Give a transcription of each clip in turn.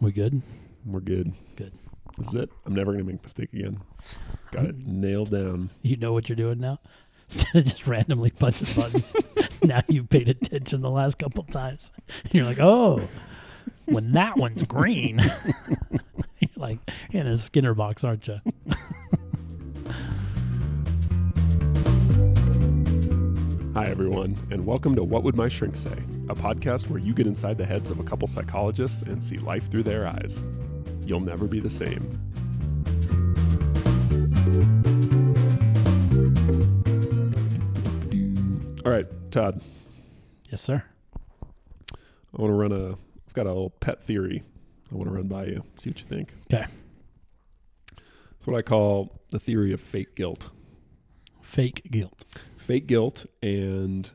We good? We're good. Good. This is it. I'm never going to make a mistake again. Got it mm. nailed down. You know what you're doing now? Instead of just randomly punching buttons, now you've paid attention the last couple times. You're like, oh, when that one's green. you're like in a Skinner box, aren't you? Hi, everyone, and welcome to What Would My Shrink Say, a podcast where you get inside the heads of a couple psychologists and see life through their eyes. You'll never be the same. All right, Todd, Yes, sir. I want to run a, I've got a little pet theory I want to run by you, see what you think. Okay. It's what I call the theory of fake guilt. Fake guilt. Fake guilt and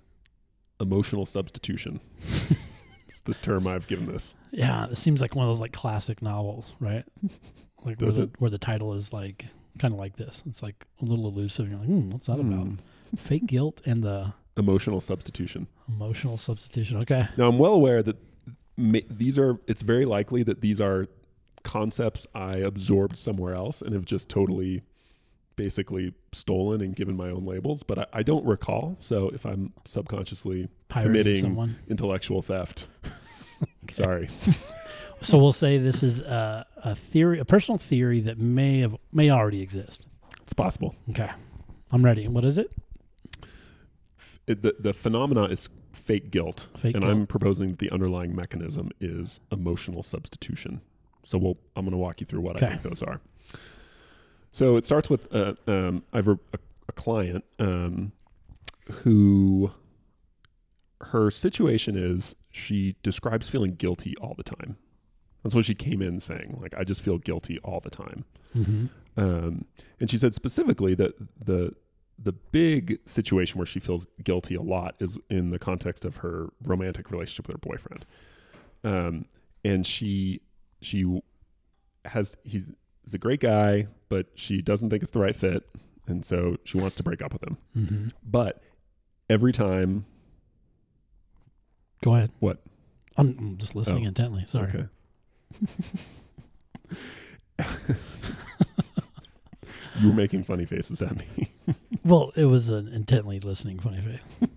emotional substitution. it's the term I've given this. Yeah, it seems like one of those like classic novels, right? Like where the, where the title is like kind of like this. It's like a little elusive. You're like, hmm, what's that about? Hmm. Fake guilt and the Emotional substitution. emotional substitution. Okay. Now, I'm well aware that ma- these are, it's very likely that these are concepts I absorbed somewhere else and have just totally basically stolen and given my own labels, but I, I don't recall. So if I'm subconsciously Pirating Committing- someone. intellectual theft, sorry. So we'll say this is a, a theory, a personal theory that may have may already exist. It's possible. Okay, I'm ready. What is it? It, the, the phenomena is fake guilt. Fake and guilt. I'm proposing that the underlying mechanism is emotional substitution. So we'll, I'm going to walk you through what Okay. I think those are. So it starts with uh, um, I have a, a, client um, who her situation is she describes feeling guilty all the time. That's what she came in saying. Like I just feel guilty all the time. Mm-hmm. Um, and she said specifically that the the big situation where she feels guilty a lot is in the context of her romantic relationship with her boyfriend. Um, and she she has he's, he's a great guy, but she doesn't think it's the right fit, and so she wants to break up with him. Mm-hmm. But every time, Go ahead. What? I'm, I'm just listening Oh, intently. Sorry. okay. you were making funny faces at me. Well, it was an intently listening funny face.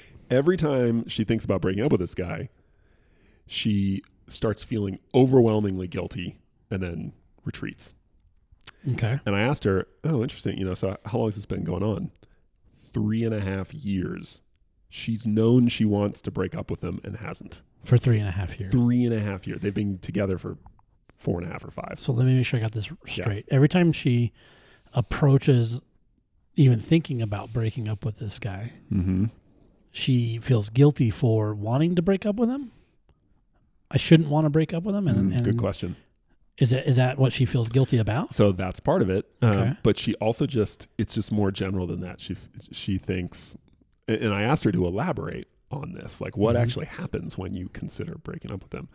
every time she thinks about breaking up with this guy, she starts feeling overwhelmingly guilty and then retreats. Okay. And I asked her, Oh, interesting. You know, so how long has this been going on? Three and a half years. She's known she wants to break up with him and hasn't. For three and a half years. Three and a half years. They've been together for four and a half or five. So let me make sure I got this straight. Every time she approaches even thinking about breaking up with this guy, Mm-hmm. she feels guilty for wanting to break up with him. I shouldn't want to break up with him, and, and Mm, Good question. Is that is that what she feels guilty about? So that's part of it. Um, but she also just, it's just more general than that. She, she thinks, and I asked her to elaborate on this, like what Mhm. actually happens when you consider breaking up with them.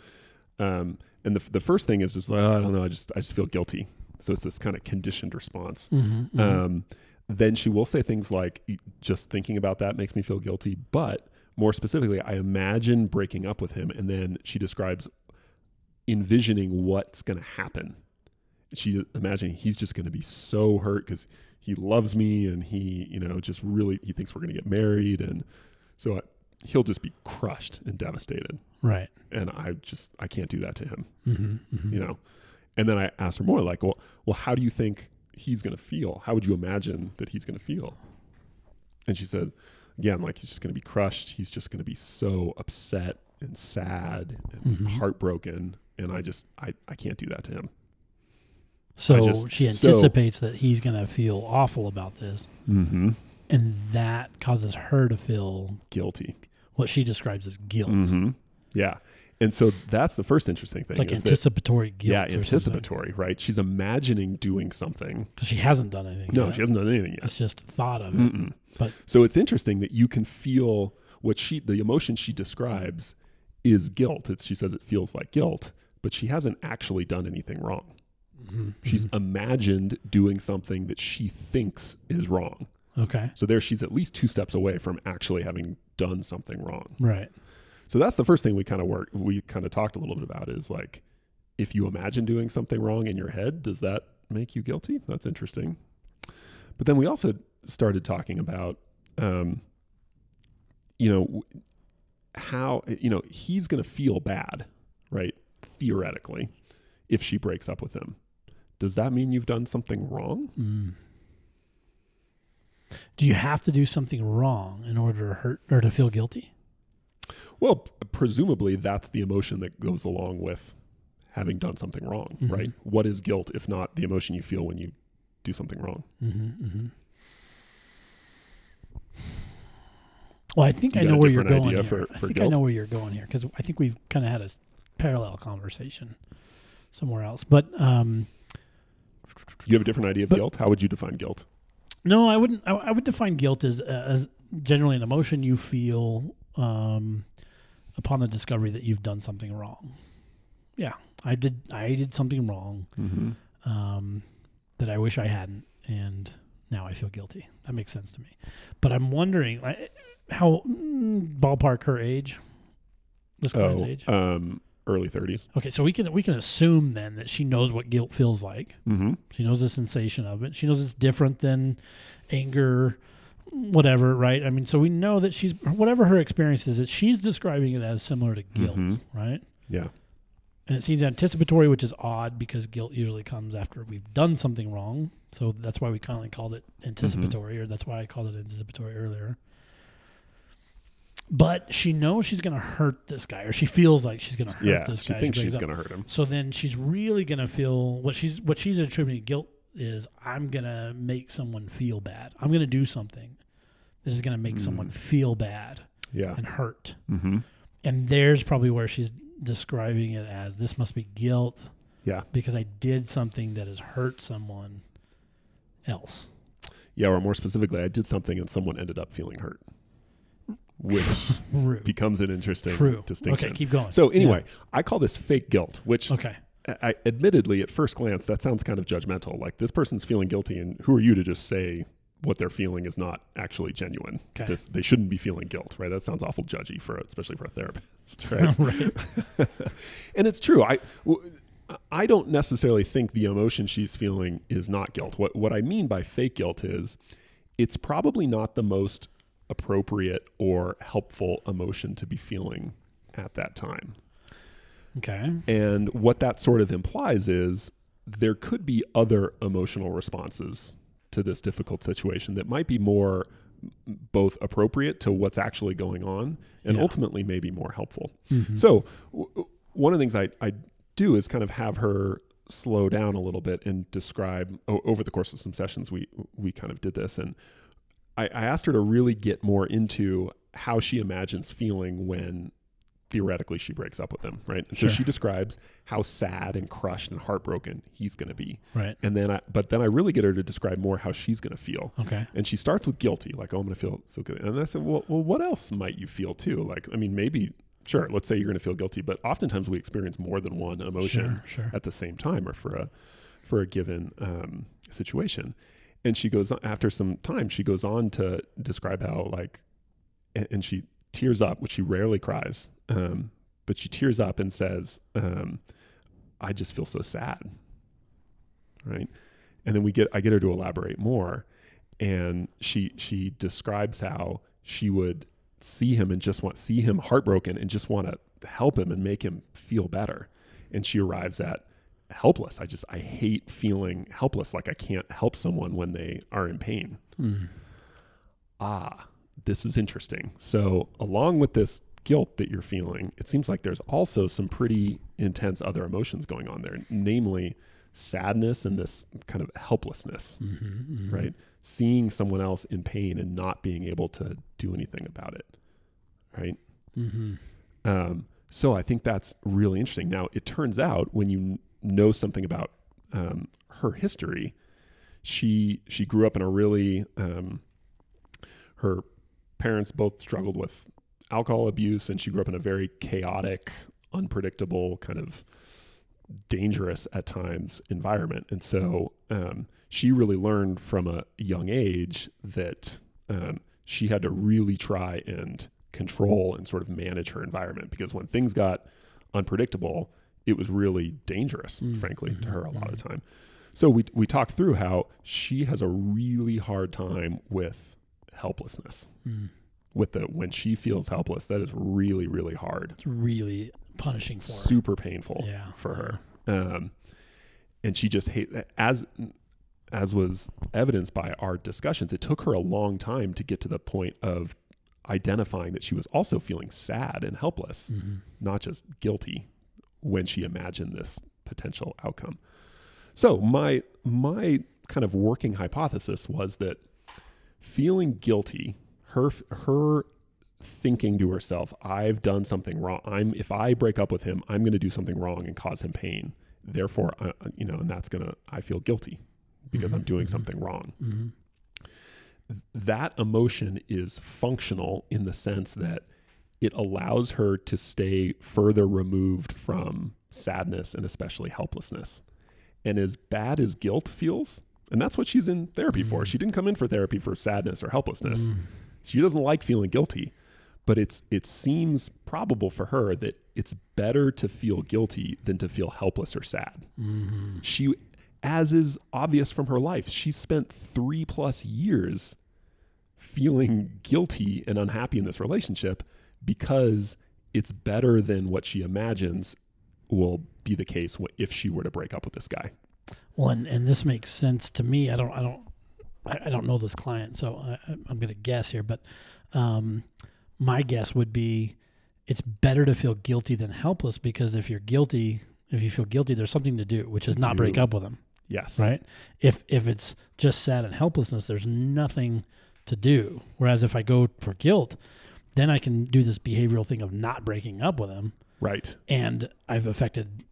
Um, and the, the first thing is just, like, oh, I don't know. I just, I just feel guilty. So it's this kind of conditioned response. Mm-hmm, Um, then she will say things like, "E, just thinking about that makes me feel guilty. But more specifically, I imagine breaking up with him. And then she describes envisioning what's going to happen. She imagining he's just going to be so hurt because he loves me and he, you know, just really, he thinks we're going to get married. And so I, he'll just be crushed and devastated. right. And I just, I can't do that to him Mm-hmm, mm-hmm. you know and then i asked her more like well well how do you think he's going to feel how would you imagine that he's going to feel and she said again like he's just going to be crushed he's just going to be so upset and sad and Mhm. heartbroken and i just I, I can't do that to him So just- she so- anticipates that he's going to feel awful about this, mm-hmm. and that causes her to feel guilty what she describes as guilt. mm-hmm. yeah and so that's the first interesting thing It's like is that- anticipatory guilt. yeah something. anticipatory right she's imagining doing something 'Cause she hasn't done anything. no yet. she hasn't done anything yet It's just thought of it. Mm-mm. But- so it's interesting that you can feel what she the emotion she describes is guilt. It's, she says it feels like guilt, but she hasn't actually done anything wrong. Mhm, She's mhm. imagined doing something that she thinks is wrong. okay. So there she's at least two steps away from actually having done something wrong. Right. So that's the first thing we kind of work we kind of talked a little bit about is like if you imagine doing something wrong in your head, does that make you guilty? That's interesting. But then we also started talking about, um, you know, how, you know, he's going to feel bad, right? Theoretically, if she breaks up with him. Does that mean you've done something wrong? Mm. Do you have to do something wrong in order to hurt or to feel guilty? Well, p- presumably that's the emotion that goes along with having done something wrong, Mhm. right? What is guilt if not the emotion you feel when you do something wrong? Mm-hmm, mm-hmm. Well, I think You I know where you're going here. for- I for think I know where you're going here because I think we've kind of had a parallel conversation somewhere else. But um, You have a different idea of But- guilt? How would you define guilt? no, I wouldn't. I, I would define guilt as, uh, as generally an emotion you feel um, upon the discovery that you've done something wrong. Yeah, I did. I did something wrong Mm-hmm. um, that I wish I hadn't, and now I feel guilty. That makes sense to me. But I'm wondering, like, how mm, ballpark her age? This client's Oh, age. um, early 30s. Okay, so we can we can assume then that she knows what guilt feels like. Mm-hmm. She knows the sensation of it. She knows it's different than anger, whatever, right? I mean, so we know that she's whatever her experience is, that she's describing it as similar to guilt, Mhm. right? Yeah. And it seems anticipatory, which is odd because guilt usually comes after we've done something wrong. So that's why we kind of called it anticipatory, or that's why I called it anticipatory earlier. But she knows she's going to hurt this guy, or she feels like she's going to hurt Yeah. this She guy. thinks She she's going to hurt him. So then she's really going to feel what she's what she's attributing guilt is. I'm going to make someone feel bad. I'm going to do something that is going to make Mm. someone feel bad Yeah. and hurt. Mm-hmm. And there's probably where she's describing it as this must be guilt Yeah. because I did something that has hurt someone else. Yeah. Or more specifically, I did something and someone ended up feeling hurt, which True. becomes an interesting True. distinction. Okay, keep going. So anyway, I call this fake guilt, which Okay. I, I- admittedly at first glance that sounds kind of judgmental. Like this person's feeling guilty, and who are you to just say what they're feeling is not actually genuine? Okay. This, they shouldn't be feeling guilt, right? That sounds awful judgy for especially for a therapist, right? right. and it's true. I w- I don't necessarily think the emotion she's feeling is not guilt. What what I mean by fake guilt is it's probably not the most appropriate or helpful emotion to be feeling at that time. Okay. And what that sort of implies is there could be other emotional responses to this difficult situation that might be more both appropriate to what's actually going on and Yeah. ultimately maybe more helpful. Mhm. So, w- one of the things I, I do is kind of have her slow down a little bit and describe o- over the course of some sessions we we kind of did this and I, I asked her to really get more into how she imagines feeling when theoretically she breaks up with him right and Sure. so she describes how sad and crushed and heartbroken he's going to be right. and then I but then I really get her to describe more how she's going to feel Okay. and she starts with guilty, like, oh, I'm going to feel so good. And I said, well, well, what else might you feel too? Like, I mean, maybe, sure, let's say you're going to feel guilty, but oftentimes we experience more than one emotion Sure. Sure. at the same time or for a, for a given um, situation. And she goes on, after some time, she goes on to describe how, like, and, and she tears up, which she rarely cries, um, but she tears up and says, um, I just feel so sad. Right. And then we get, I get her to elaborate more and she she describes how she would see him and just want see him heartbroken and just want to help him and make him feel better and she arrives at helpless i just i hate feeling helpless like i can't help someone when they are in pain Mm. ah this is interesting so along with this guilt that you're feeling it seems like there's also some pretty intense other emotions going on there namely sadness and this kind of helplessness Mhm, mhm. right? Seeing someone else in pain and not being able to do anything about it, right? Mhm. Um, so I think that's really interesting. Now, it turns out when you know something about um, her history, she she grew up in a really um, her parents both struggled with alcohol abuse, and she grew up in a very chaotic, unpredictable kind of dangerous at times environment. And so um, she really learned from a young age that um, she had to really try and control and sort of manage her environment because when things got unpredictable, it was really dangerous, Mm, frankly, to her a lot of time. So we we talked through how she has a really hard time with helplessness. Mm. With the when she feels helpless, that is really really hard, It's really punishing for her. super painful Yeah. for her. Um, and she just hate as as was evidenced by our discussions. It took her a long time to get to the point of identifying that she was also feeling sad and helpless, Mhm. not just guilty, when she imagined this potential outcome. So my my kind of working hypothesis was that feeling guilty, her her thinking to herself, I've done something wrong. I'm if I break up with him, I'm going to do something wrong and cause him pain. Therefore, I, you know, and that's going to I feel guilty because I'm Mhm, doing mhm. something wrong. Mhm. That emotion is functional in the sense that it allows her to stay further removed from sadness and especially helplessness. And as bad as guilt feels, and that's what she's in therapy for. Mm. She didn't come in for therapy for sadness or helplessness. Mm. She doesn't like feeling guilty, but it's it seems probable for her that it's better to feel guilty than to feel helpless or sad. Mhm. She as is obvious from her life, she spent 3 plus years feeling guilty and unhappy in this relationship because it's better than what she imagines will be the case if she were to break up with this guy. Well, and, and this makes sense to me. I don't, I don't, I, don't know this client, so I, I'm going to guess here. But um, my guess would be it's better to feel guilty than helpless because if you're guilty, if you feel guilty, there's something to do, which is not break up with them, Yes. right? If if it's just sad and helplessness, there's nothing to do. Whereas if I go for guilt, then I can do this behavioral thing of not breaking up with him, Right. and I've affected,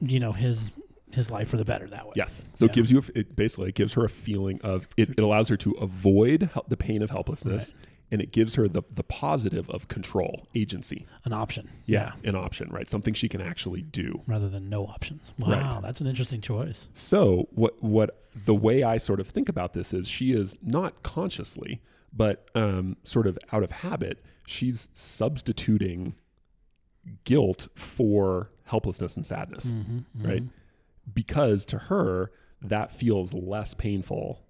you know, his his life for the better that way. Yes. So Yeah. it gives you, a, it basically it gives her a feeling of, it, it allows her to avoid the pain of helplessness and it gives her the, the positive of control, agency. An option. Yeah. An option, right? Something she can actually do. rather than no options. Wow, Right. that's an interesting choice. So what, what the way I sort of think about this is she is not consciously, but um, sort of out of habit, she's substituting guilt for helplessness and sadness. Mhm, right? mhm. because to her that feels less painful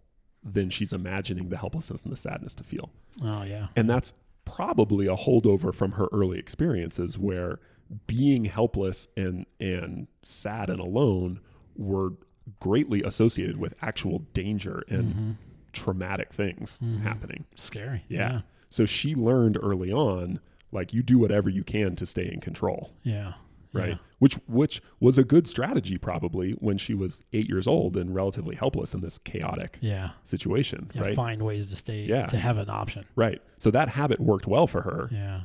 than she's imagining the helplessness and the sadness to feel. Oh yeah. And that's probably a holdover from her early experiences where being helpless and and sad and alone were greatly associated with actual danger and Mhm. Traumatic things Mhm. happening. Scary. Yeah. So she learned early on like you do whatever you can to stay in control Yeah. right? Yeah. Which which was a good strategy probably when she was eight years old and relatively helpless in this chaotic Yeah. situation, Yeah. right? Find ways to stay Yeah. to have an option. Right. So that habit worked well for her, Yeah.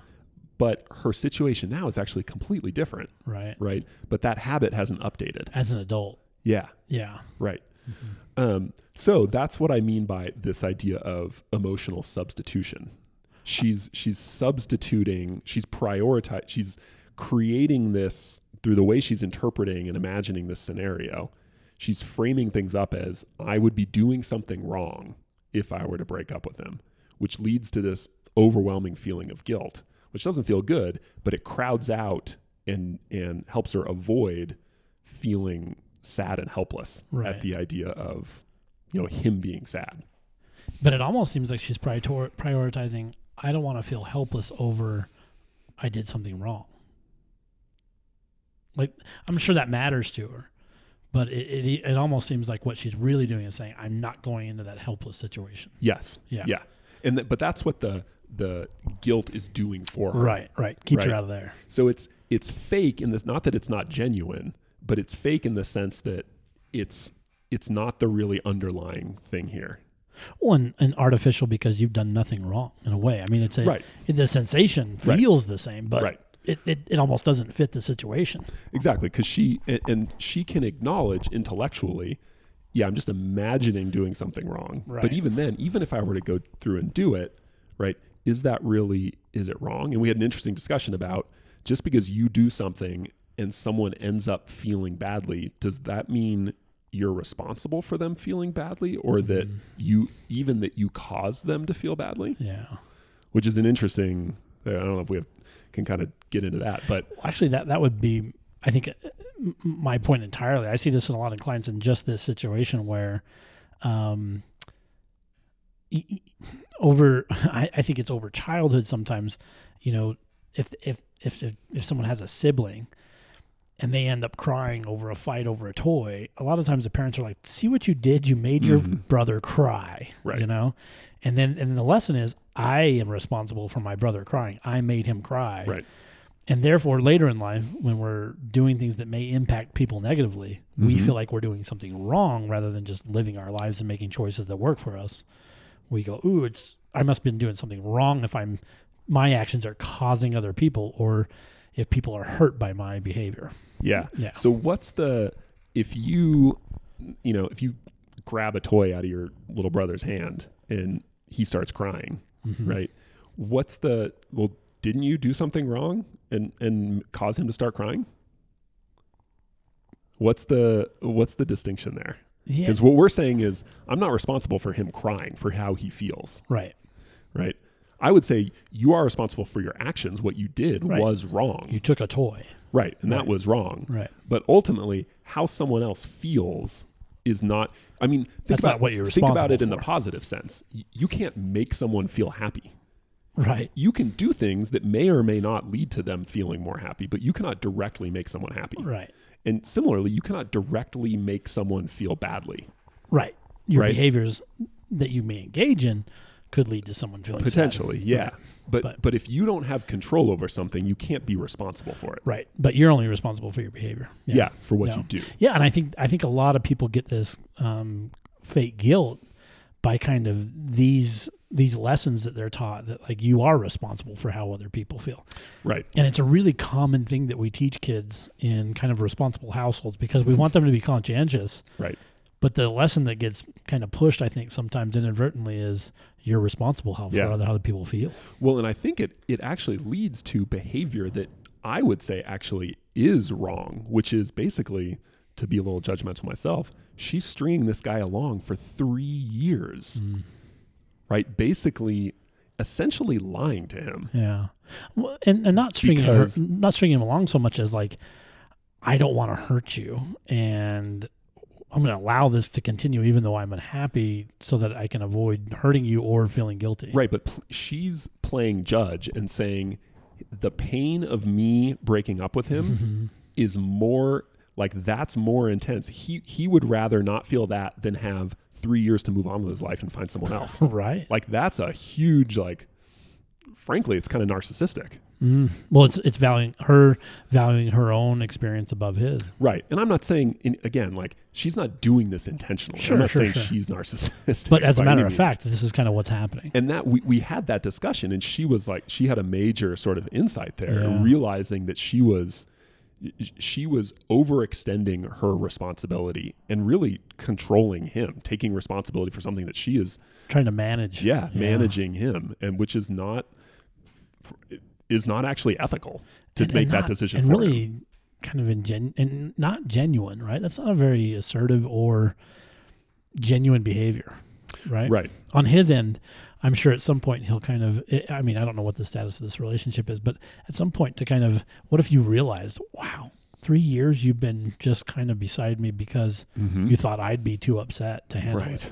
but her situation now is actually completely different, Right. right? But that habit hasn't updated. As an adult. Yeah. Yeah. Right. Mm-hmm. Um, so that's what I mean by this idea of emotional substitution. She's she's substituting, she's prioritizing, she's creating this through the way she's interpreting and imagining this scenario. She's framing things up as I would be doing something wrong if I were to break up with him, which leads to this overwhelming feeling of guilt, which doesn't feel good, but it crowds out and and helps her avoid feeling sad and helpless Right. at the idea of you know him being sad. But it almost seems like she's prior- prioritizing. I don't want to feel helpless over. I did something wrong. Like I'm sure that matters to her, but it, it it almost seems like what she's really doing is saying, "I'm not going into that helpless situation." Yes. Yeah. Yeah. And th- but that's what the the guilt is doing for her. Right. Right. Keeps her out of there. So it's it's fake in this not that it's not genuine, but it's fake in the sense that it's it's not the really underlying thing here. Well, and, artificial because you've done nothing wrong in a way. I mean, it's a Right. the sensation Right. feels the same, but Right. it, it, it almost doesn't fit the situation. Exactly, because she and, and she can acknowledge intellectually, yeah, I'm just imagining doing something wrong. Right. But even then, even if I were to go through and do it, right, is that really is it wrong? And we had an interesting discussion about just because you do something and someone ends up feeling badly, does that mean you're responsible for them feeling badly, or that Mm. you even that you caused them to feel badly? Yeah. Which is an interesting. I don't know if we have, can kind of get into that, but Actually, that that would be, I think, uh, my point entirely. I see this in a lot of clients in just this situation where, um, over I, I think it's over childhood sometimes. You know, if if if if, if someone has a sibling. And they end up crying over a fight over a toy. A lot of times the parents are like, "See what you did? You made your Mhm. brother cry." Right. You know, and then and the lesson is, I am responsible for my brother crying. I made him cry. Right. And therefore, later in life, when we're doing things that may impact people negatively, we Mhm. feel like we're doing something wrong rather than just living our lives and making choices that work for us. We go, "Ooh, it's I must have been doing something wrong if I'm my actions are causing other people, or if people are hurt by my behavior." Yeah. Yeah. So what's the if you you know if you grab a toy out of your little brother's hand and he starts crying, Mhm. right? What's the well? Didn't you do something wrong and and cause him to start crying? What's the what's the distinction there? Yeah. Because what we're saying is I'm not responsible for him crying for how he feels, Right. right? I would say you are responsible for your actions. What you did Right. was wrong, You took a toy. right? And Right. that was wrong. Right. But ultimately, how someone else feels is not. I mean, think That's about not what you're think about it responsible in the positive sense. You can't make someone feel happy. Right. You can do things that may or may not lead to them feeling more happy, but you cannot directly make someone happy. Right. And similarly, you cannot directly make someone feel badly. Right. Your Right. behaviors that you may engage in could lead to someone feeling sad. Potentially, yeah. Right. But, But- but if you don't have control over something, you can't be responsible for it. Right. But you're only responsible for your behavior. Yeah, for what Yeah. you do. Yeah, and I think I think a lot of people get this um, fake guilt by kind of these these lessons that they're taught that like you are responsible for how other people feel. Right. And it's a really common thing that we teach kids in kind of responsible households because we want them to be conscientious. Right. But the lesson that gets kind of pushed, I think, sometimes inadvertently is you're responsible how Yeah. for other, how other people feel. Well, and I think it it actually leads to behavior that I would say actually is wrong, which is basically to be a little judgmental myself. She's stringing this guy along for 3 years. Mm. Right? Basically essentially lying to him. Yeah, well, and and not stringing her, not stringing him along so much as like, I don't want to hurt you, and I'm going to allow this to continue even though I'm unhappy, so that I can avoid hurting you or feeling guilty. Right, but pl- she's playing judge and saying the pain of me breaking up with him Mhm. is more like that's more intense. He he would rather not feel that than have 3 years to move on with his life and find someone else. right. like that's a huge like frankly it's kind of narcissistic Mm. Well, it's it's valuing her valuing her own experience above his. right and i'm not saying in, again like she's not doing this intentionally Sure, i'm not sure, saying sure. she's narcissistic But as a matter of means. fact, this is kind of what's happening. and that we, we had that discussion and she was like she had a major sort of insight there Yeah. realizing that she was she was overextending her responsibility and really controlling him taking responsibility for something that she is Trying to manage. yeah, managing him and which is not is not actually ethical to And- make and that not- decision and for really him. kind of ingen- and not genuine, right? That's not a very assertive or genuine behavior, right? right On his end, I'm sure at some point he'll kind of. I mean, I don't know what the status of this relationship is, but at some point to kind of, what if you realized, wow, three years you've been just kind of beside me because mm-hmm. you thought I'd be too upset to handle right it.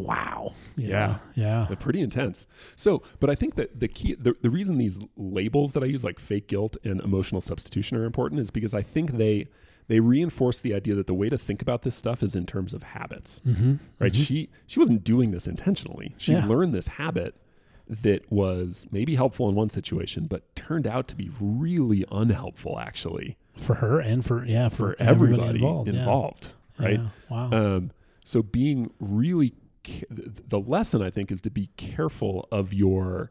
Wow. Yeah. know? Yeah. They're pretty intense. So, but I think that the key, the, the reason these labels that I use, like fake guilt and emotional substitution, are important is because I think they they reinforce the idea that the way to think about this stuff is in terms of habits. Mm-hmm. Right? She she wasn't doing this intentionally. She Yeah. learned this habit that was maybe helpful in one situation, but turned out to be really unhelpful actually For her and for yeah for, for everybody, involved. yeah. Right? Yeah. Wow. Um, so being really, the lesson I think is to be careful of your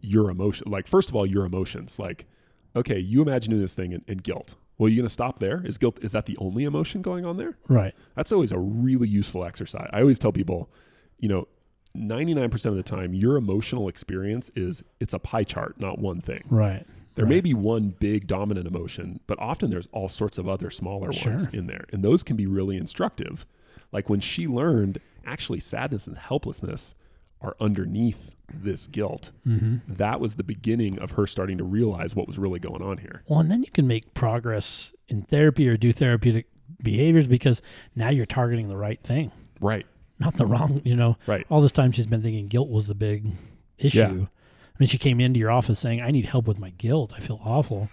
your emotion. Like first of all, your emotions. Like, okay, you imagine doing this thing and, and guilt. Well, you're gonna stop there? Is guilt is that the only emotion going on there? right. That's always a really useful exercise. I always tell people, you know, ninety nine percent of the time, your emotional experience is it's a pie chart, not one thing. Right. There Right. may be one big dominant emotion, but often there's all sorts of other smaller ones in there. And those can be really instructive. Like when she learned actually sadness and helplessness are underneath this guilt. Mm-hmm. That was the beginning of her starting to realize what was really going on here. Well, and then you can make progress in therapy or do therapeutic behaviors because now you're targeting the right thing, Right. not the wrong. You know, Right. all this time she's been thinking guilt was the big issue. Yeah. I mean, she came into your office saying, "I need help with my guilt. I feel awful."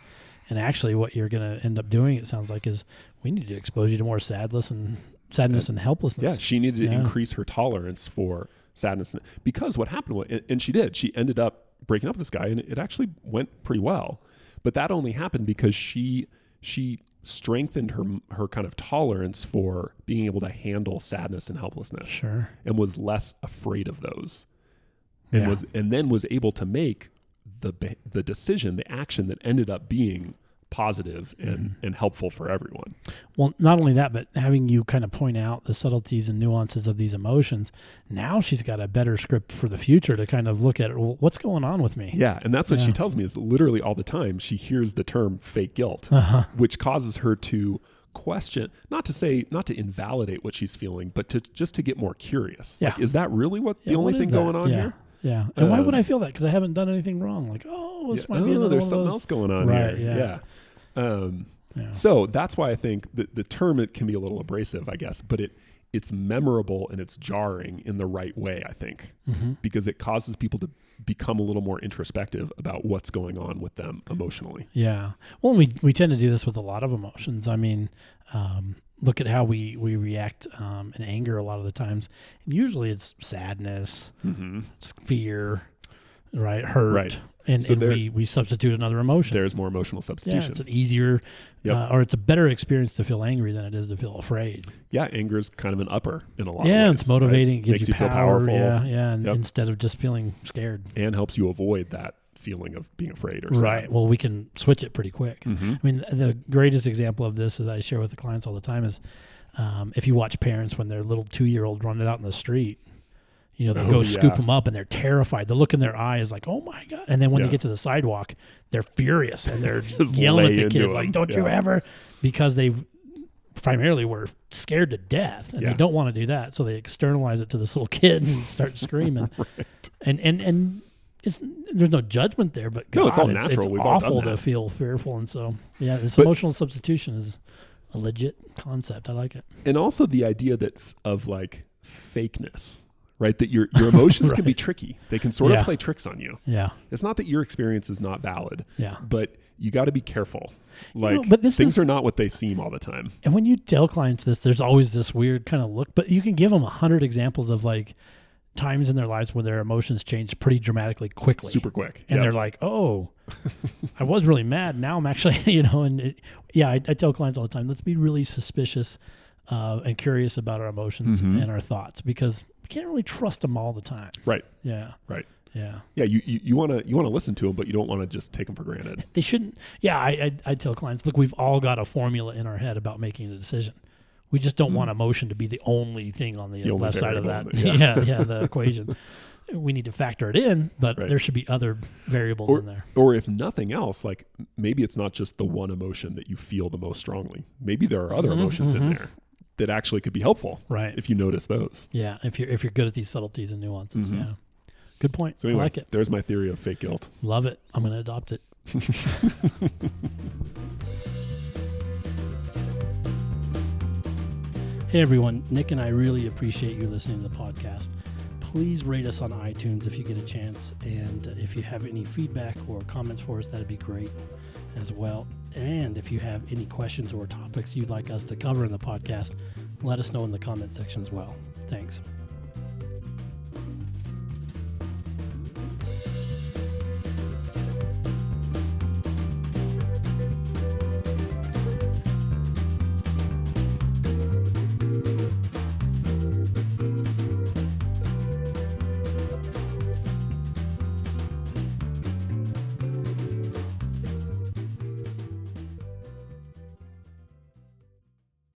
And actually, what you're going to end up doing, it sounds like, is we need to expose you to more sadness and sadness and helplessness. Yeah, she needed to Yeah. increase her tolerance for sadness because what happened was, and- and she did. She ended up breaking up with this guy, and it actually went pretty well. But that only happened because she she strengthened her her kind of tolerance for being able to handle sadness and helplessness, Sure. and was less afraid of those, and Yeah. was and then was able to make the the decision, the action that ended up being positive and Mm-hmm. and helpful for everyone. Well, not only that, but having you kind of point out the subtleties and nuances of these emotions. Now she's got a better script for the future to kind of look at well, what's going on with me. Yeah, and that's what Yeah. she tells me is literally all the time she hears the term fake guilt, Uh-huh. which causes her to question, not to say not to invalidate what she's feeling, but to just to get more curious. Like Yeah. is that really what Yeah, the only what thing that? going on yeah. here? Yeah. And why would Um, I feel that? Because I haven't done anything wrong. Like, oh, this Yeah, might be oh, another there's something else going on Right, here. yeah. Yeah. Um, Yeah. so that's why I think the, the term it can be a little abrasive, I guess, but it it's memorable and it's jarring in the right way, I think, Mhm. because it causes people to become a little more introspective about what's going on with them emotionally. Yeah. Well, we we tend to do this with a lot of emotions. I mean, um, look at how we we react um, in anger a lot of the times. Usually, it's sadness, Mm-hmm. fear, right, hurt, Right. And, So and there- we we substitute another emotion. There's more emotional substitution. yeah, it's an easier, Yep. uh, or it's a better experience to feel angry than it is to feel afraid. yeah, anger is kind of an upper in a lot yeah, of ways. Yeah, it's motivating. right? It gives Makes you, you feel power. powerful Yeah, yeah, and Yep. instead of just feeling scared. and helps you avoid that feeling of being afraid or Right. Well, we can switch it pretty quick. hmm I mean, the greatest example of this that I share with the clients all the time is um, if you watch parents when their little two year old running out in the street, you know, they Oh, go yeah. scoop them up and they're terrified. The look in their eye is like, oh my God. And then when Yeah. they get to the sidewalk, they're furious and they're Just yelling at the kid, like, don't you ever, because they primarily were scared to death and Yeah. they don't want to do that. So they externalize it to this little kid and start screaming. And, and, and, it's there's no judgment there, but No, it's all it's, natural. We've awful to feel fearful, and so yeah, this But- emotional substitution is a legit concept. I like it. And also the idea that of like fakeness, right? That your your emotions can be tricky. They can sort Yeah. of play tricks on you. Yeah, It's not that your experience is not valid, yeah. but you got to be careful. Like know, but this things is- are not what they seem all the time. And when you tell clients this, there's always this weird kind of look, but you can give them a hundred examples of like times in their lives where their emotions changed pretty dramatically quickly. Super quick. and Yep. they're like, "Oh, I was really mad. Now I'm actually, you know." And it, yeah, I, I tell clients all the time, let's be really suspicious uh, and curious about our emotions Mhm. and our thoughts because can't really trust them all the time. right. Yeah, Right. yeah. Yeah, you you want to you want to listen to them, but you don't want to just take them for granted. They shouldn't. Yeah, I, I I tell clients, look, we've all got a formula in our head about making a decision. We just don't want emotion to be the only thing on the, Mm. The left side of that. in yeah, yeah, the equation. We need to factor it in, but Right. there should be other variables Or- in there. Or if nothing else, like maybe it's not just the one emotion that you feel the most strongly. Maybe there are other Mhm, emotions in mhm. there that actually could be helpful Right. if you notice those. Yeah, if you're if you're good at these subtleties and nuances, Mhm. yeah. Good point. So anyway, I like it. there's my theory of fake guilt. Love it. I'm going to adopt it. hey everyone, Nick and I really appreciate you listening to the podcast. Please rate us on iTunes if you get a chance, and if you have any feedback or comments for us, that'd be great as well. And if you have any questions or topics you'd like us to cover in the podcast, let us know in the comment section as well. Thanks.